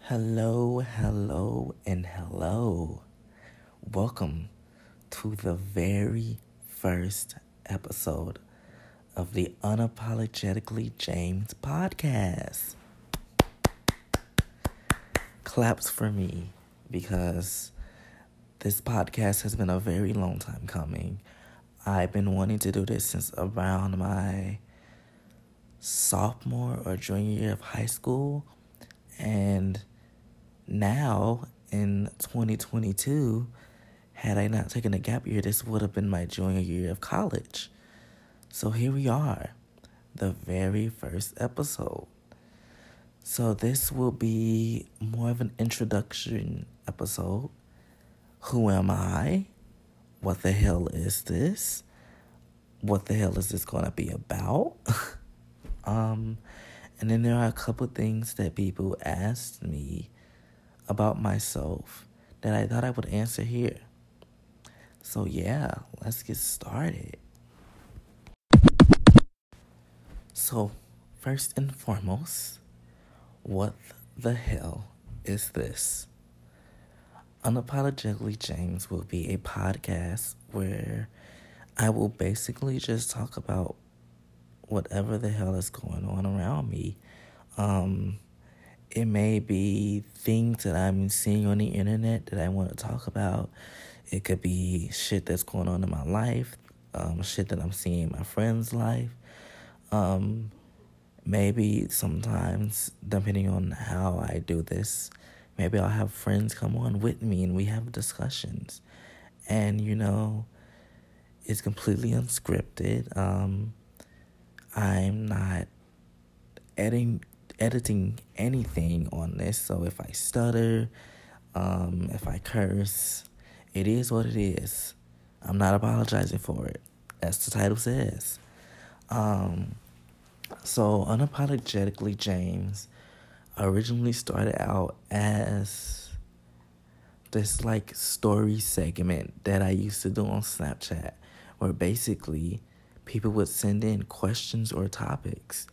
Hello, hello, and hello. Welcome to the very first episode of the Unapologetically James podcast. Claps for me because this podcast has been a very long time coming. I've been wanting to do this since around my sophomore or junior year of high school. And now in 2022, had I not taken a gap year, this would have been my junior year of college. So here we are, the very first episode. So this will be more of an introduction episode. Who am I? What the hell is this? What the hell is this to be about? um and then there are a couple things that people asked me about myself that I thought I would answer here. So, yeah, let's get started. So, first and foremost, what the hell is this? Unapologetically James will be a podcast where I will basically just talk about whatever the hell is going on around me. Um, it may be things that I'm seeing on the internet that I want to talk about. It could be shit that's going on in my life, um, shit that I'm seeing in my friend's life. Um, maybe sometimes, depending on how I do this, maybe I'll have friends come on with me and we have discussions. And, you know, it's completely unscripted. Um, I'm not editing editing anything on this. So if I stutter, um, if I curse, it is what it is. I'm not apologizing for it. As the title says. Um, so unapologetically, James originally started out as this like story segment that I used to do on Snapchat, where basically people would send in questions or topics,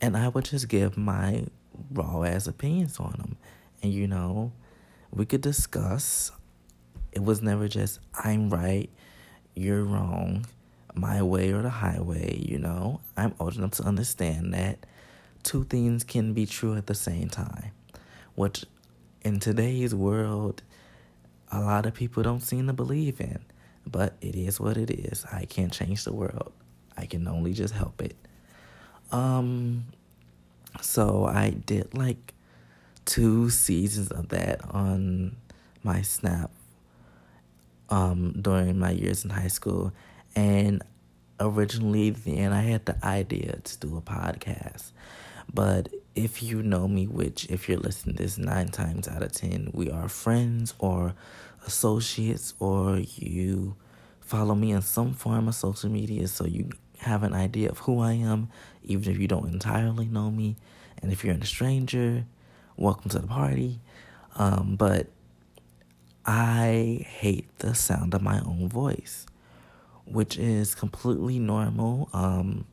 and I would just give my raw ass opinions on them. And you know, we could discuss. It was never just I'm right, you're wrong, my way or the highway. You know, I'm old enough to understand that two things can be true at the same time, which in today's world, a lot of people don't seem to believe in. But it is what it is. I can't change the world. I can only just help it. Um, so I did like two seasons of that on my Snap um, during my years in high school. And originally, then I had the idea to do a podcast. But if you know me, which if you're listening this nine times out of ten, we are friends or associates, or you follow me in some form of social media, so you have an idea of who I am, even if you don't entirely know me. And if you're a stranger, welcome to the party. Um, but I hate the sound of my own voice, which is completely normal. Um,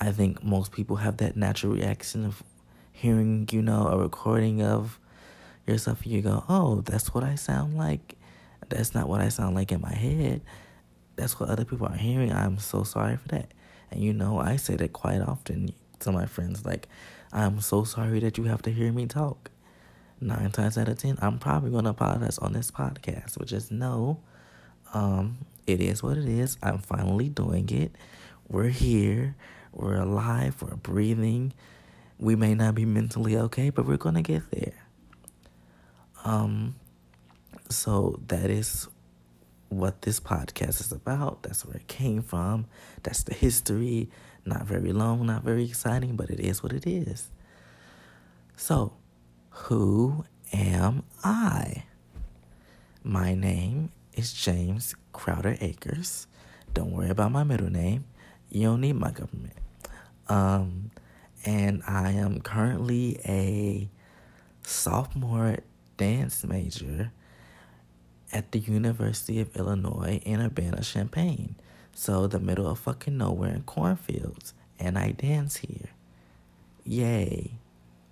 I think most people have that natural reaction of hearing, you know, a recording of yourself and you go, oh, that's what I sound like. That's not what I sound like in my head that's what other people are hearing. I'm so sorry for that. And you know, I say that quite often to my friends, like, I'm so sorry that you have to hear me talk. Nine times out of ten, I'm probably gonna apologize on this podcast, but just no, um, it is what it is. I'm finally doing it. We're here. We're alive. We're breathing. We may not be mentally okay, but we're gonna get there. Um, so that is what this podcast is about. That's where it came from. That's the history. Not very long, not very exciting, but it is what it is. So, who am I? My name is James Crowder Akers. Don't worry about my middle name. You don't need my government. Um, and I am currently a sophomore dance major at the University of Illinois in Urbana-Champaign. So the middle of fucking nowhere in cornfields. And I dance here. Yay.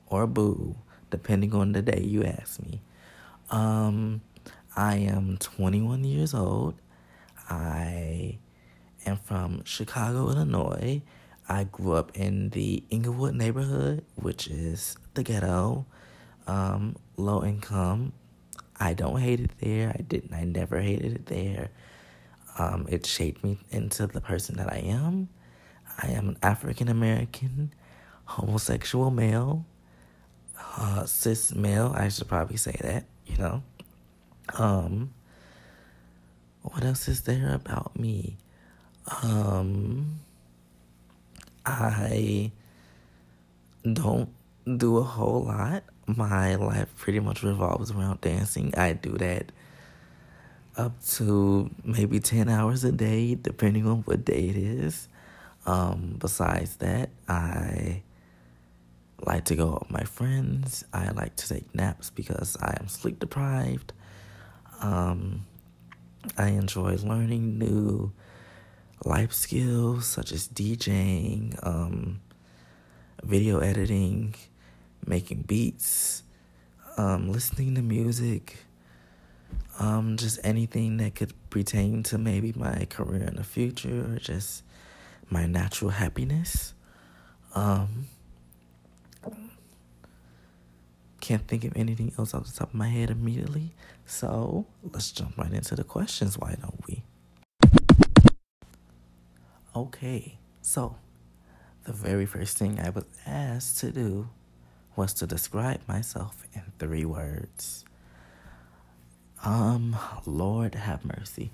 Or boo, depending on the day you ask me. Um, I am 21 years old. I am from Chicago, Illinois. I grew up in the Englewood neighborhood, which is the ghetto, um, low income. I don't hate it there. I didn't. I never hated it there. Um, it shaped me into the person that I am. I am an African American, homosexual male, uh, cis male. I should probably say that. You know. Um. What else is there about me? Um. I don't do a whole lot. My life pretty much revolves around dancing. I do that up to maybe 10 hours a day, depending on what day it is. Um, besides that, I like to go out with my friends. I like to take naps because I am sleep deprived. Um, I enjoy learning new life skills such as DJing, um, video editing, making beats, um, listening to music, um, just anything that could pertain to maybe my career in the future or just my natural happiness. Um, can't think of anything else off the top of my head immediately. So let's jump right into the questions, why don't we? Okay, so the very first thing I was asked to do was to describe myself in three words. Um, Lord have mercy.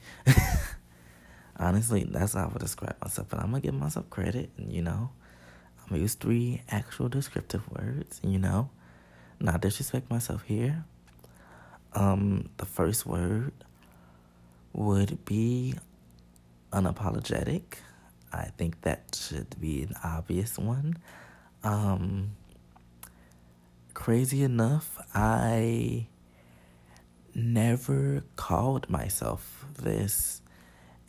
Honestly, that's how I would describe myself, but I'm gonna give myself credit, and you know, I'm gonna use three actual descriptive words, you know, not disrespect myself here. Um, the first word would be unapologetic. I think that should be an obvious one. Um, crazy enough, I never called myself this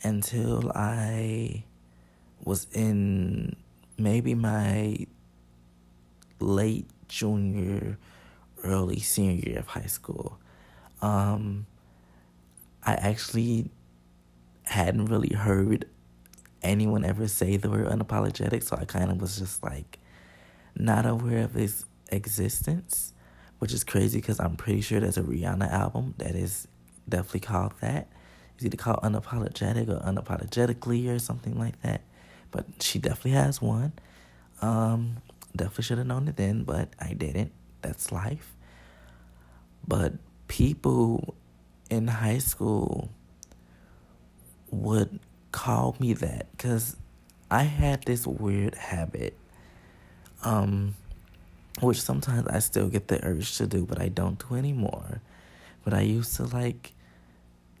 until I was in maybe my late junior, early senior year of high school. Um, I actually hadn't really heard anyone ever say the word unapologetic, so I kind of was just like not aware of its existence, which is crazy because I'm pretty sure there's a Rihanna album that is definitely called that. It's either called Unapologetic or Unapologetically or something like that. But she definitely has one. Um, definitely should have known it then, but I didn't. That's life. But people in high school would call me that because I had this weird habit, um, which sometimes I still get the urge to do, but I don't do anymore. But I used to like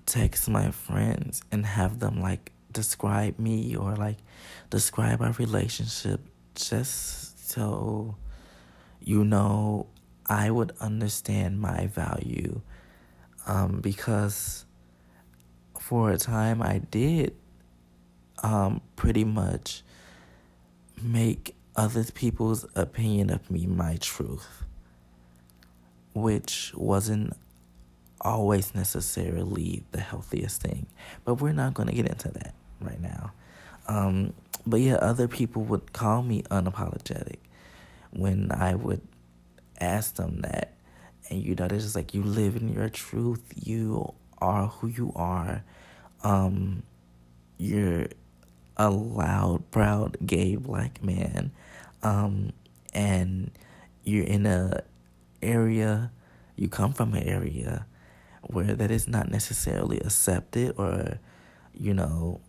text my friends and have them like describe me or like describe our relationship just so you know I would understand my value um, because for a time I did um, pretty much make other people's opinion of me my truth, which wasn't always necessarily the healthiest thing. But we're not going to get into that right now. Um, but yeah, other people would call me unapologetic when I would ask them that. And you know, they're just like, you live in your truth. You are who you are. Um, you're a loud, proud, gay black man, um, and you're in a area, you come from an area where that is not necessarily accepted or, you know,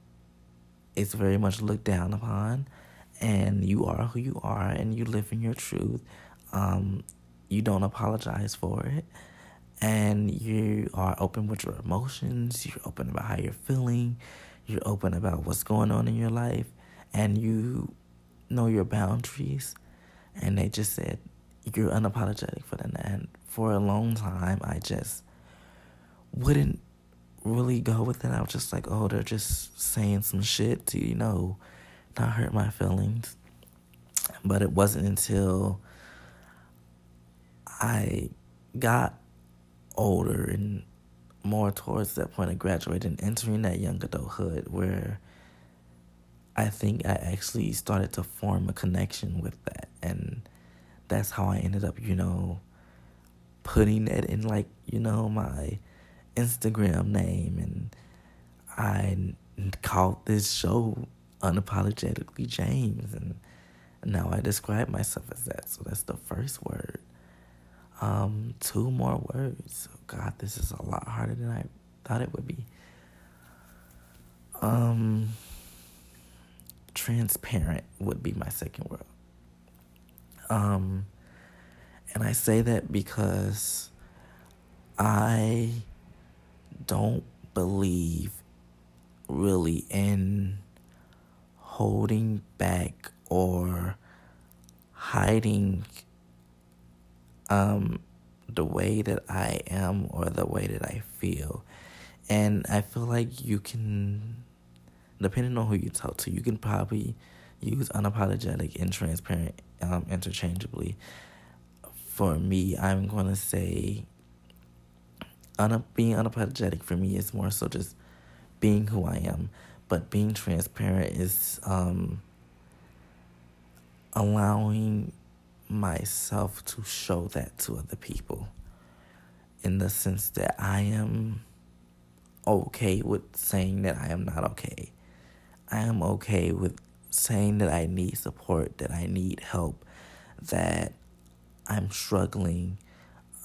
it's very much looked down upon, and you are who you are, and you live in your truth. Um, you don't apologize for it and you are open with your emotions, you're open about how you're feeling, you're open about what's going on in your life and you know your boundaries and they just said you're unapologetic for that and for a long time i just wouldn't really go with it. I was just like, oh, they're just saying some shit to, you know, not hurt my feelings. But it wasn't until I got older and more towards that point of graduating entering that young adulthood where I think I actually started to form a connection with that. And that's how I ended up, you know, putting it in like, you know, my Instagram name. And I called this show Unapologetically James. And now I describe myself as that. So that's the first word. Um, two more words. God, this is a lot harder than I thought it would be. Um, transparent would be my second word. Um, and I say that because I don't believe really in holding back or hiding um, the way that I am or the way that I feel. And I feel like you can depending on who you talk to, you can probably use unapologetic and transparent um, interchangeably. For me, I'm going to say un- being unapologetic for me is more so just being who I am, but being transparent is um, allowing myself to show that to other people in the sense that I am okay with saying that I am not okay. I am okay with saying that I need support, that I need help, that I'm struggling.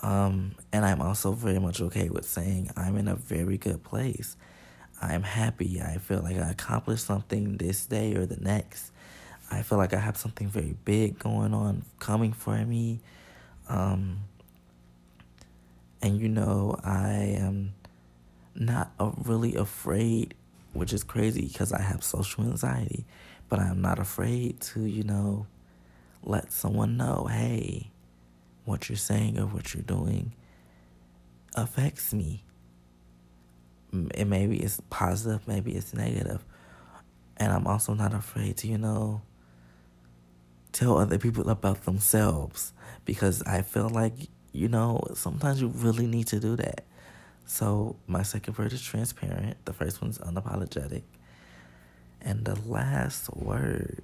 Um, and I'm also very much okay with saying I'm in a very good place. I'm happy. I feel like I accomplished something this day or the next. I feel like I have something very big going on coming for me. Um, and you know, I am not really afraid which is crazy because I have social anxiety, but I'm not afraid to, you know, let someone know, hey, what you're saying or what you're doing affects me. And maybe it's positive, maybe it's negative. And I'm also not afraid to, you know, tell other people about themselves because I feel like, you know, sometimes you really need to do that. So my second word is transparent. The first one's unapologetic. And the last word.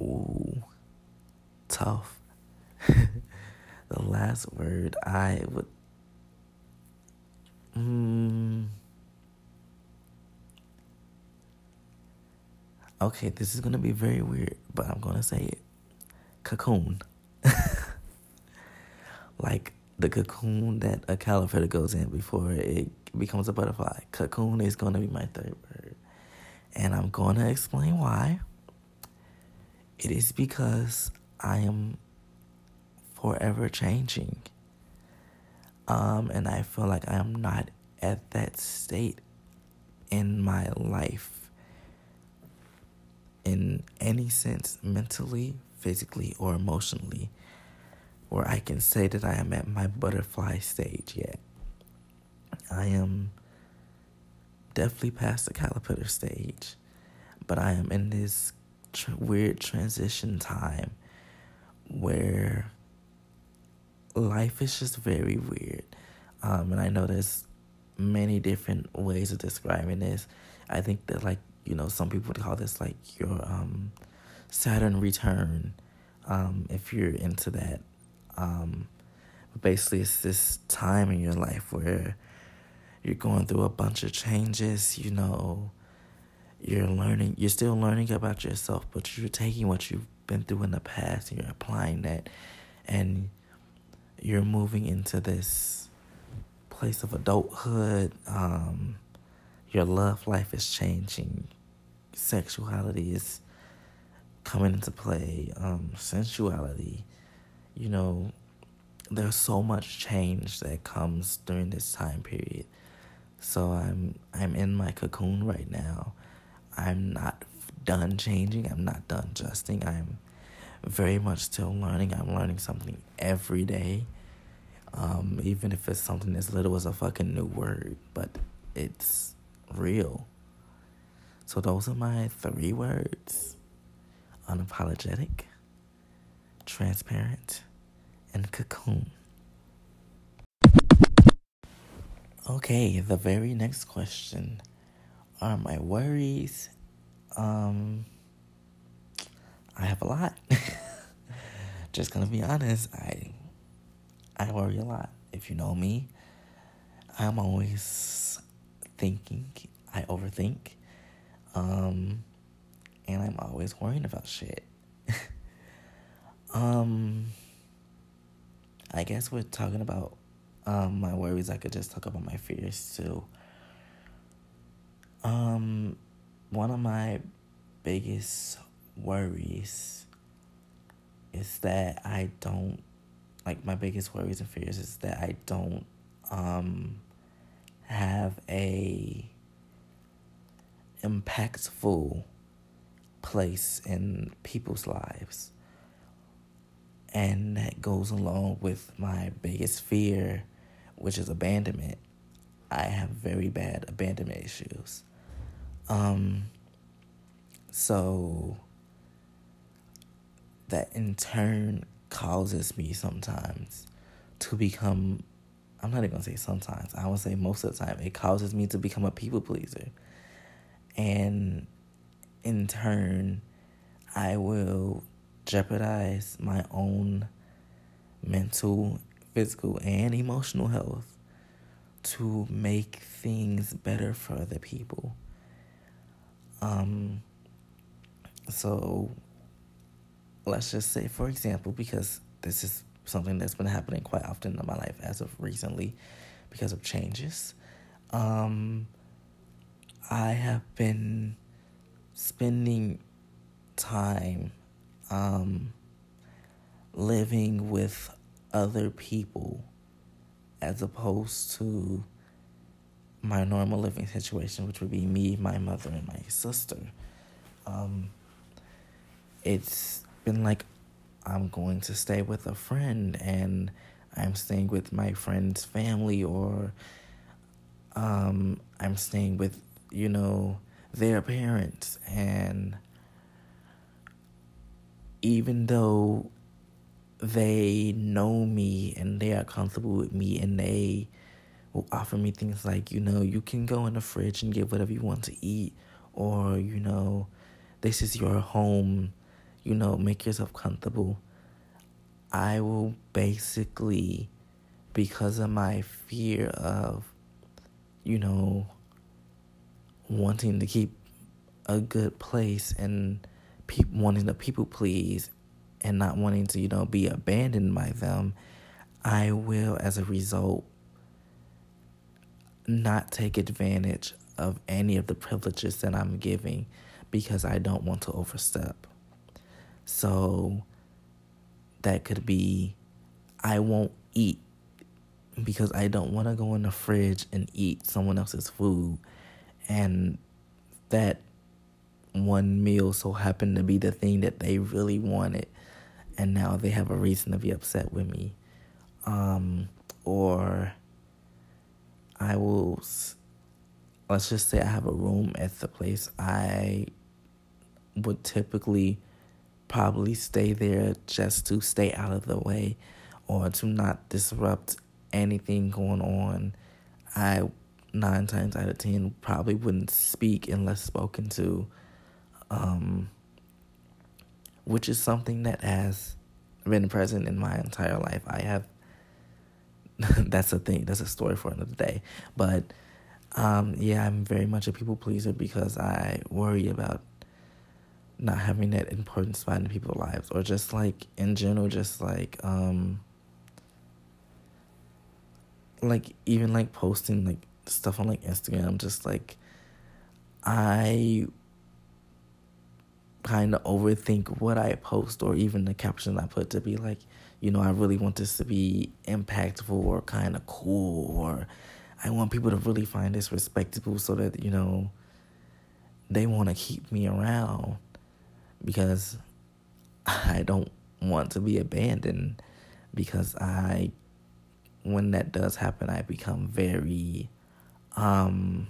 Ooh, tough. the last word I would. Mm, okay, this is gonna be very weird, but I'm gonna say it. Cocoon. like the cocoon that a caterpillar goes in before it becomes a butterfly. Cocoon is to be my third word. And I'm to explain why. It is because I am forever changing. Um, and I feel like I am not at that state in my life in any sense, mentally, physically, or emotionally where I can say that I am at my butterfly stage yet. I am definitely past the caterpillar stage, but I am in this tr- weird transition time where life is just very weird. Um, and I know there's many different ways of describing this. I think that, like, you know, some people would call this like your um, Saturn return um, if you're into that um, basically, it's this time in your life where you're going through a bunch of changes, you know, you're learning, you're still learning about yourself, but you're taking what you've been through in the past and you're applying that, and you're moving into this place of adulthood. Um, your love life is changing, sexuality is coming into play, um, sensuality you know, there's so much change that comes during this time period. So I'm I'm in my cocoon right now. I'm not done changing. I'm not done adjusting. I'm very much still learning. I'm learning something every day. Um, even if it's something as little as a fucking new word, but it's real. So those are my three words unapologetic, transparent, and cocoon. Okay, the very next question are my worries. Um, I have a lot. Just gonna be honest, I I worry a lot. If you know me, I'm always thinking. I overthink. Um, and I'm always worrying about shit. um, I guess we're talking about um, my worries. I could just talk about my fears too. Um, one of my biggest worries is that I don't like my biggest worries and fears is that I don't um have a impactful place in people's lives. And that goes along with my biggest fear, which is abandonment. I have very bad abandonment issues. Um, so that in turn causes me sometimes to become I'm not even gonna say sometimes, I would say most of the time, it causes me to become a people pleaser. And in turn, I will jeopardize my own mental, physical, and emotional health to make things better for other people. Um, so let's just say, for example, because this is something that's been happening quite often in my life as of recently because of changes. Um, I have been spending time um, living with other people as opposed to my normal living situation, which would be me, my mother, and my sister. Um, it's been like I'm going to stay with a friend and I'm staying with my friend's family or um, I'm staying with, you know, their parents. And even though they know me and they are comfortable with me and they will offer me things like, you know, you can go in the fridge and get whatever you want to eat, or, you know, this is your home you know, make yourself comfortable. I will basically, because of my fear of, you know, wanting to keep a good place and pe- wanting to people please and not wanting to, you know, be abandoned by them, I will, as a result, not take advantage of any of the privileges that I'm giving because I don't want to overstep. So that could be I won't eat because I don't want to go in the fridge and eat someone else's food. And that one meal so happened to be the thing that they really wanted. And now they have a reason to be upset with me. Um, or I will, let's just say I have a room at the place. I would typically probably stay there just to stay out of the way or to not disrupt anything going on. I nine times out of ten probably wouldn't speak unless spoken to. Um, which is something that has been present in my entire life. I have that's a thing, that's a story for another day. But um, yeah, I'm very much a people pleaser because I worry about not having that important spot in people's lives or just like in general just like um like even like posting like stuff on like Instagram just like I kind of overthink what I post or even the caption I put to be like you know I really want this to be impactful or kind of cool or I want people to really find this respectable so that you know they want to keep me around because I don't want to be abandoned because I when that does happen, I become very, um,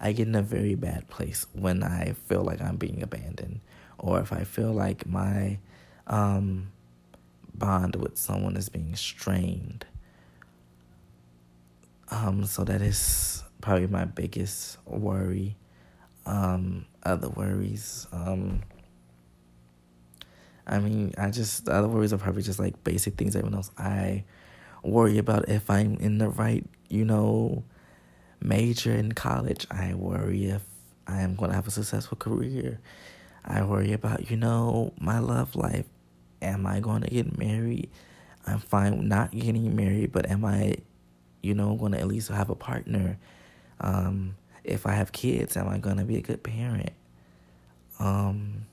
I get in a very bad place when I feel like I'm being abandoned, or if I feel like my um, bond with someone is being strained. Um, so that is probably my biggest worry. Um, other worries, um, I mean, I just the other worries are probably just like basic things everyone else. I worry about if I'm in the right, you know, major in college. I worry if I am going to have a successful career. I worry about, you know, my love life. Am I going to get married? I'm fine not getting married, but am I, you know, going to at least have a partner? Um, if I have kids, am I going to be a good parent? Um,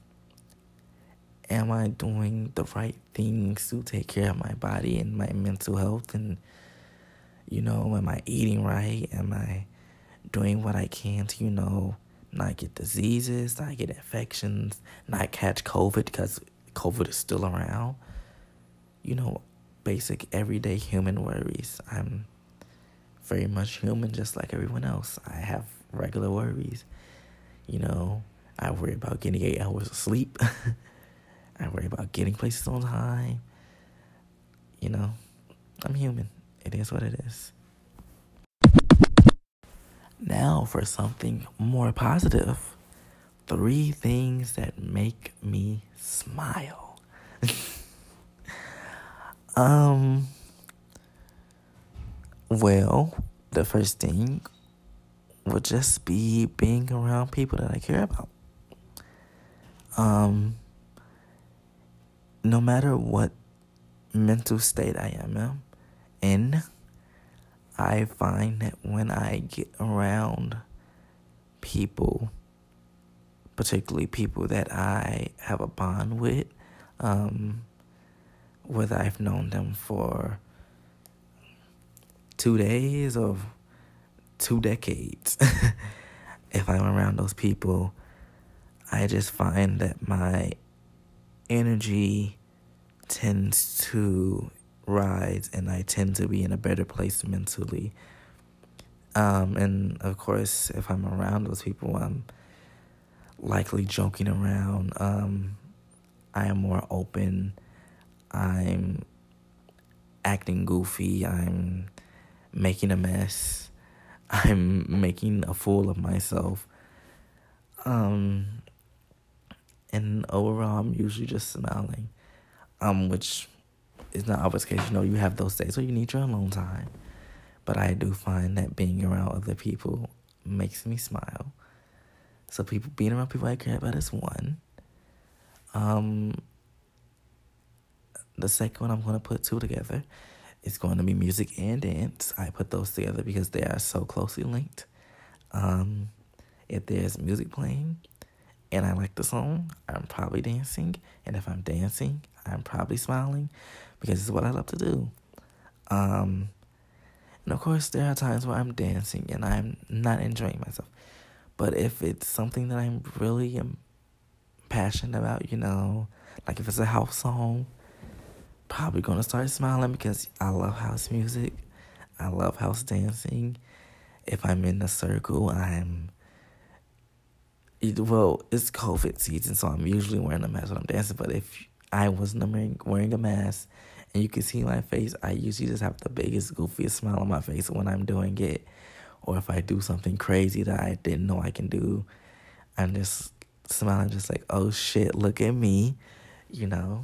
am I doing the right things to take care of my body and my mental health? And, you know, am I eating right? Am I doing what I can to, you know, not get diseases, not get infections, not catch COVID because COVID is still around? You know, basic everyday human worries. I'm very much human just like everyone else. I have regular worries. You know, I worry about getting eight hours of sleep. I worry about getting places on time. You know, I'm human. It is what it is. Now for something more positive. Three things that make me smile. um well, the first thing would just be being around people that I care about. Um no matter what mental state I am in, I find that when I get around people, particularly people that I have a bond with, um, whether I've known them for two days or two decades, if I'm around those people, I just find that my energy tends to rise and I tend to be in a better place mentally. Um, and of course, if I'm around those people, I'm likely joking around. Um, I am more open. I'm acting goofy. I'm making a mess. I'm making a fool of myself. Um, and overall, I'm usually just smiling, um, which is not always the case. You know, you have those days where you need your alone time, but I do find that being around other people makes me smile. So people being around people I care about is one. Um, the second one I'm to put two together. It's going to be music and dance. I put those together because they are so closely linked. Um, if there's music playing, and I like the song, I'm probably dancing. And if I'm dancing, I'm probably smiling because it's what I love to do. Um, and of course, there are times where I'm dancing and I'm not enjoying myself. But if it's something that I'm really am passionate about, you know, like if it's a house song, probably gonna start smiling because I love house music. I love house dancing. If I'm in a circle, I'm well, it's COVID season, so I'm usually wearing a mask when I'm dancing. But if I wasn't wearing a mask and you can see my face, I usually just have the biggest, goofiest smile on my face when I'm doing it. Or if I do something crazy that I didn't know I can do, I'm just smiling, just like, oh shit, look at me, you know?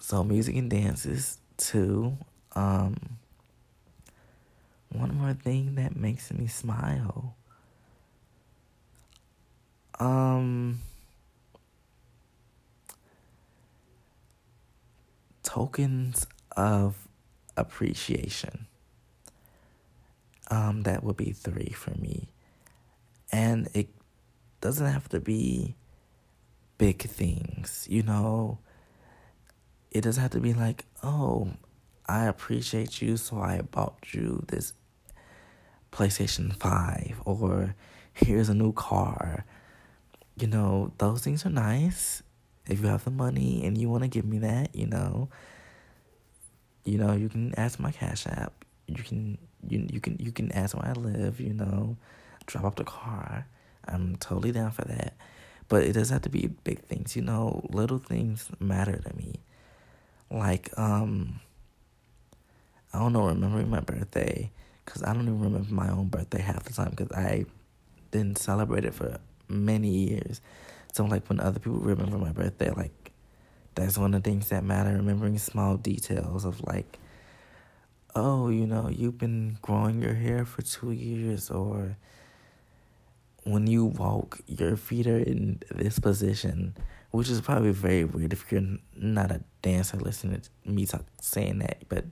So, music and dances, too. Um, one more thing that makes me smile. Um, tokens of appreciation. Um, that would be three for me. And it doesn't have to be big things, you know. It doesn't have to be like, oh, I appreciate you, so I bought you this PlayStation 5, or here's a new car, you know, those things are nice. If you have the money and you want to give me that, you know, You know, you can ask my Cash App. You can you you can you can ask where I live. You know, drop off the car. I'm totally down for that. But it doesn't have to be big things. You know, little things matter to me. Like um, I don't know, remembering my birthday because I don't even remember my own birthday half the time because I didn't celebrate it for many years. So like when other people remember my birthday, like that's one of the things that matter. Remembering small details of like, oh, you know, you've been growing your hair for two years, or when you walk, your feet are in this position, which is probably very weird if you're not a dancer listening to me talk, saying that, but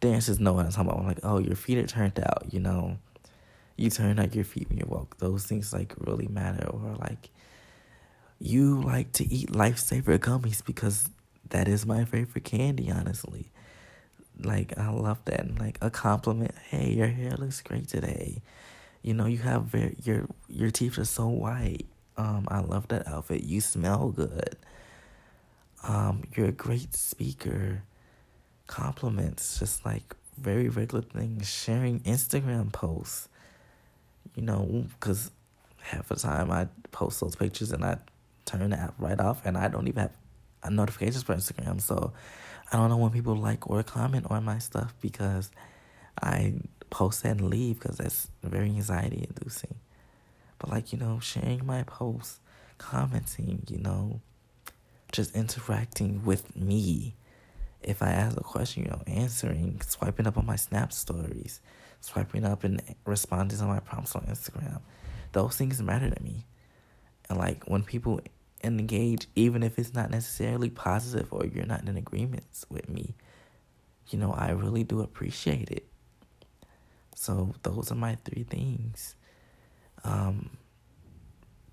dancers know what I'm talking about. I'm like, oh, your feet are turned out, you know you turn out your feet when you walk. Those things like really matter. Or like you like to eat lifesaver gummies because that is my favorite candy, honestly. Like I love that. Like a compliment. Hey, your hair looks great today. You know, you have very your your teeth are so white. Um, I love that outfit. You smell good. Um, you're a great speaker. Compliments, just like very regular things. Sharing Instagram posts you know, because half the time I post those pictures and I turn the app right off, and I don't even have notifications for Instagram. So I don't know when people like or comment on my stuff because I post and leave because that's very anxiety inducing. But like you know, sharing my posts, commenting, you know, just interacting with me. If I ask a question, you know, answering, swiping up on my Snap stories swiping up and responding to my prompts on Instagram. Those things matter to me. And like when people engage, even if it's not necessarily positive or you're not in agreements with me, you know, I really do appreciate it. So those are my three things. Um,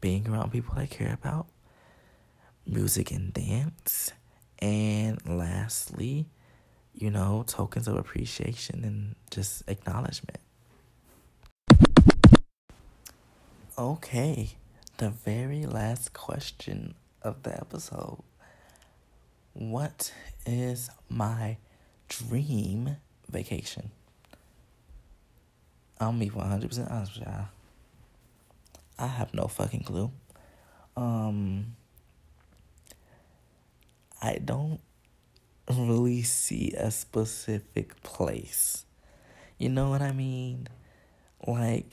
being around people I care about, music and dance, and lastly, you know, tokens of appreciation and just acknowledgement. Okay, the very last question of the episode. What is my dream vacation? I'll be 100% honest with y'all. I have no fucking clue. Um, I don't really see a specific place. You know what I mean? Like,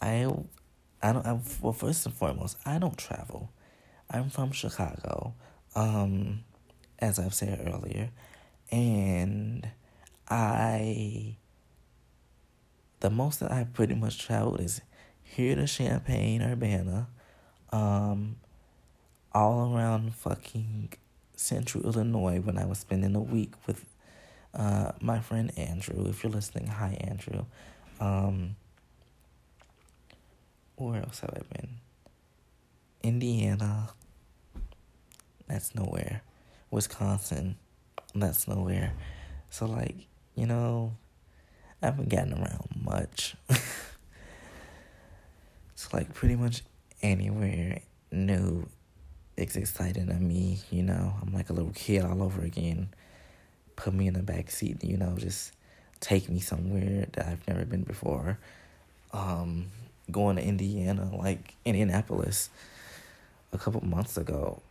I, I don't. I, well, first and foremost, I don't travel. I'm from Chicago, um, as I've said earlier, and I. The most that I pretty much traveled is here to Champaign, Urbana, um, all around fucking Central Illinois when I was spending a week with uh, my friend Andrew. If you're listening, hi Andrew. Um, where else have I been? Indiana. That's nowhere. Wisconsin. That's nowhere. So like, you know, I haven't gotten around much. it's like pretty much anywhere new it's exciting to me, you know. I'm like a little kid all over again. Put me in the back seat, you know, just take me somewhere that I've never been before. Um, going to Indiana, like Indianapolis, a couple months ago,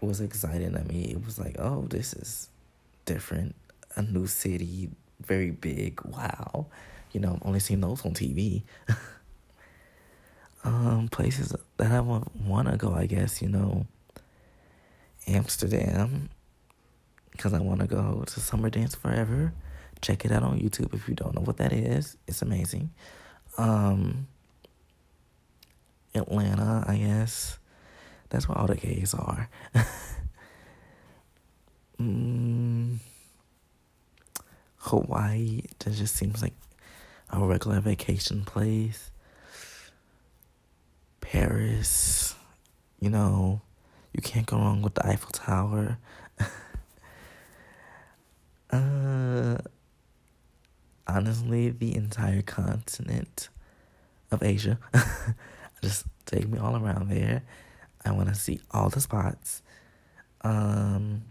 was exciting to me. It was like, oh, this is different, a new city, very big. Wow, you know, I've only seen those on TV. um, places that I want to go, I guess, you know. Amsterdam because I want to go to Summer Dance Forever. Check it out on YouTube if you don't know what that is. It's amazing. Um, Atlanta, I guess. That's where all the gays are. mm, Hawaii, that just seems like a regular vacation place. Paris, you know you can't go wrong with the Eiffel Tower. uh, honestly, the entire continent of Asia. Just take me all around there. I want to see all the spots. Um,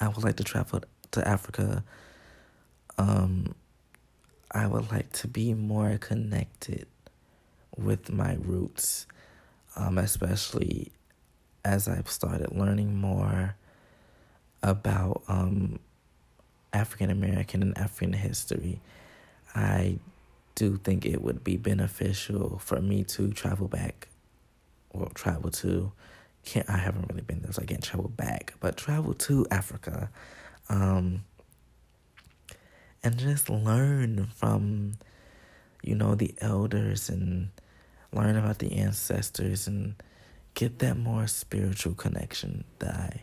I would like to travel to Africa, um, I would like to be more connected with my roots, um, especially as I've started learning more about um, African American and African history. I do think it would be beneficial for me to travel back, or travel to. Can't I haven't really been there, so I can't travel back, but travel to Africa, um, and just learn from, you know, the elders and learn about the ancestors and get that more spiritual connection that I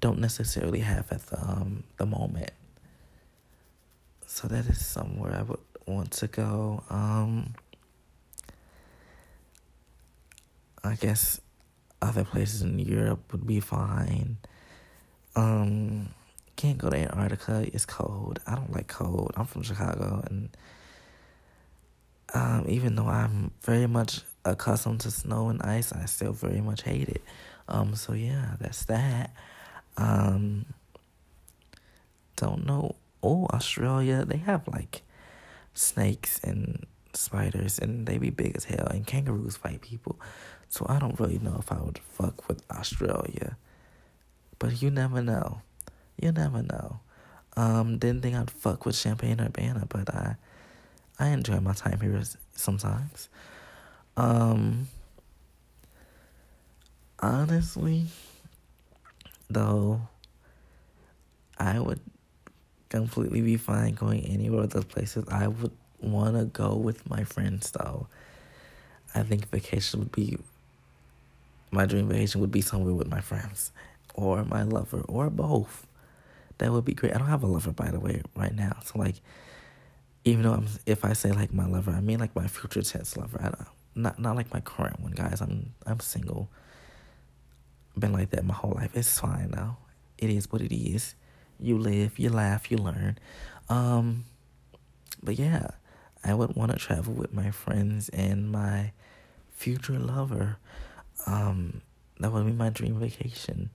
don't necessarily have at the um, the moment. So that is somewhere I would want to go. Um, I guess other places in Europe would be fine. Um, can't go to Antarctica. It's cold. I don't like cold. I'm from Chicago, and um, even though I'm very much accustomed to snow and ice, I still very much hate it. Um, so yeah, that's that. Um, don't know. Oh, Australia, they have like snakes and spiders, and they be big as hell. And kangaroos fight people, so I don't really know if I would fuck with Australia. But you never know. You never know. Um, didn't think I'd fuck with Champaign Urbana, but I, I enjoy my time here sometimes. Um, honestly, though, I would completely be fine going anywhere of those places. I would want to go with my friends, though. I think vacation would be my dream vacation would be somewhere with my friends or my lover or both. That would be great. I don't have a lover, by the way, right now. So like, even though I'm, if I say like my lover, I mean like my future tense lover. I don't, not not like my current one, guys. I'm I'm single. Been like that my whole life. It's fine now. It is what it is. You live, you laugh, you learn. Um, but yeah, I would want to travel with my friends and my future lover. Um, that would be my dream vacation.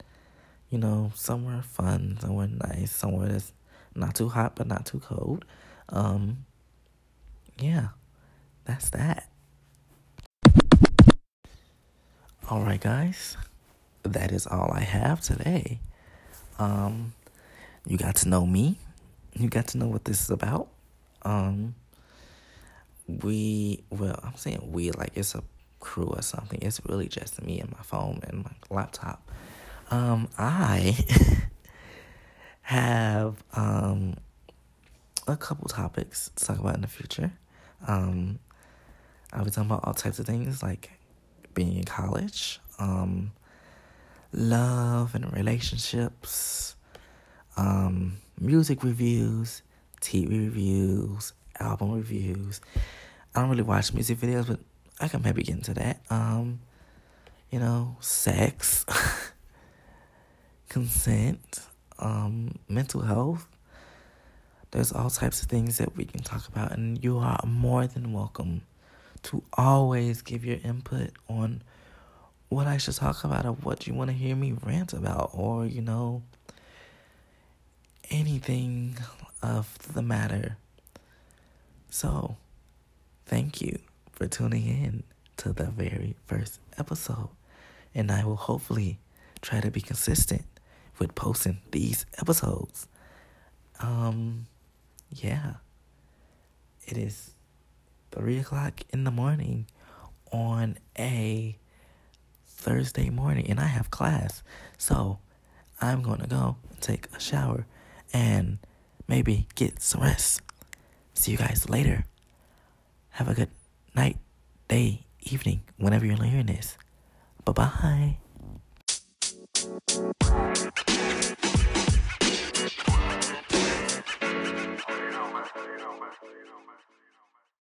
You know, somewhere fun, somewhere nice, somewhere that's not too hot but not too cold. Um, yeah, that's that. All right, guys, that is all I have today. Um, you got to know me. You got to know what this is about. Um, we, well, I'm saying we like it's a crew or something. It's really just me and my phone and my laptop. Um, I have um a couple topics to talk about in the future. Um, I'll be talking about all types of things like being in college, um, love and relationships, um, music reviews, TV reviews, album reviews. I don't really watch music videos, but I can maybe get into that. Um, you know, sex, consent, um, mental health. There's all types of things that we can talk about, and you are more than welcome to always give your input on what I should talk about or what you want to hear me rant about, or you know, anything of the matter. So, thank you for tuning in to the very first episode. And I will hopefully try to be consistent with posting these episodes. Um, yeah. It is three o'clock in the morning on a Thursday morning, and I have class. So I'm going to go take a shower and maybe get some rest. See you guys later. Have a good night, day, evening, whenever you're hearing this. Bye bye.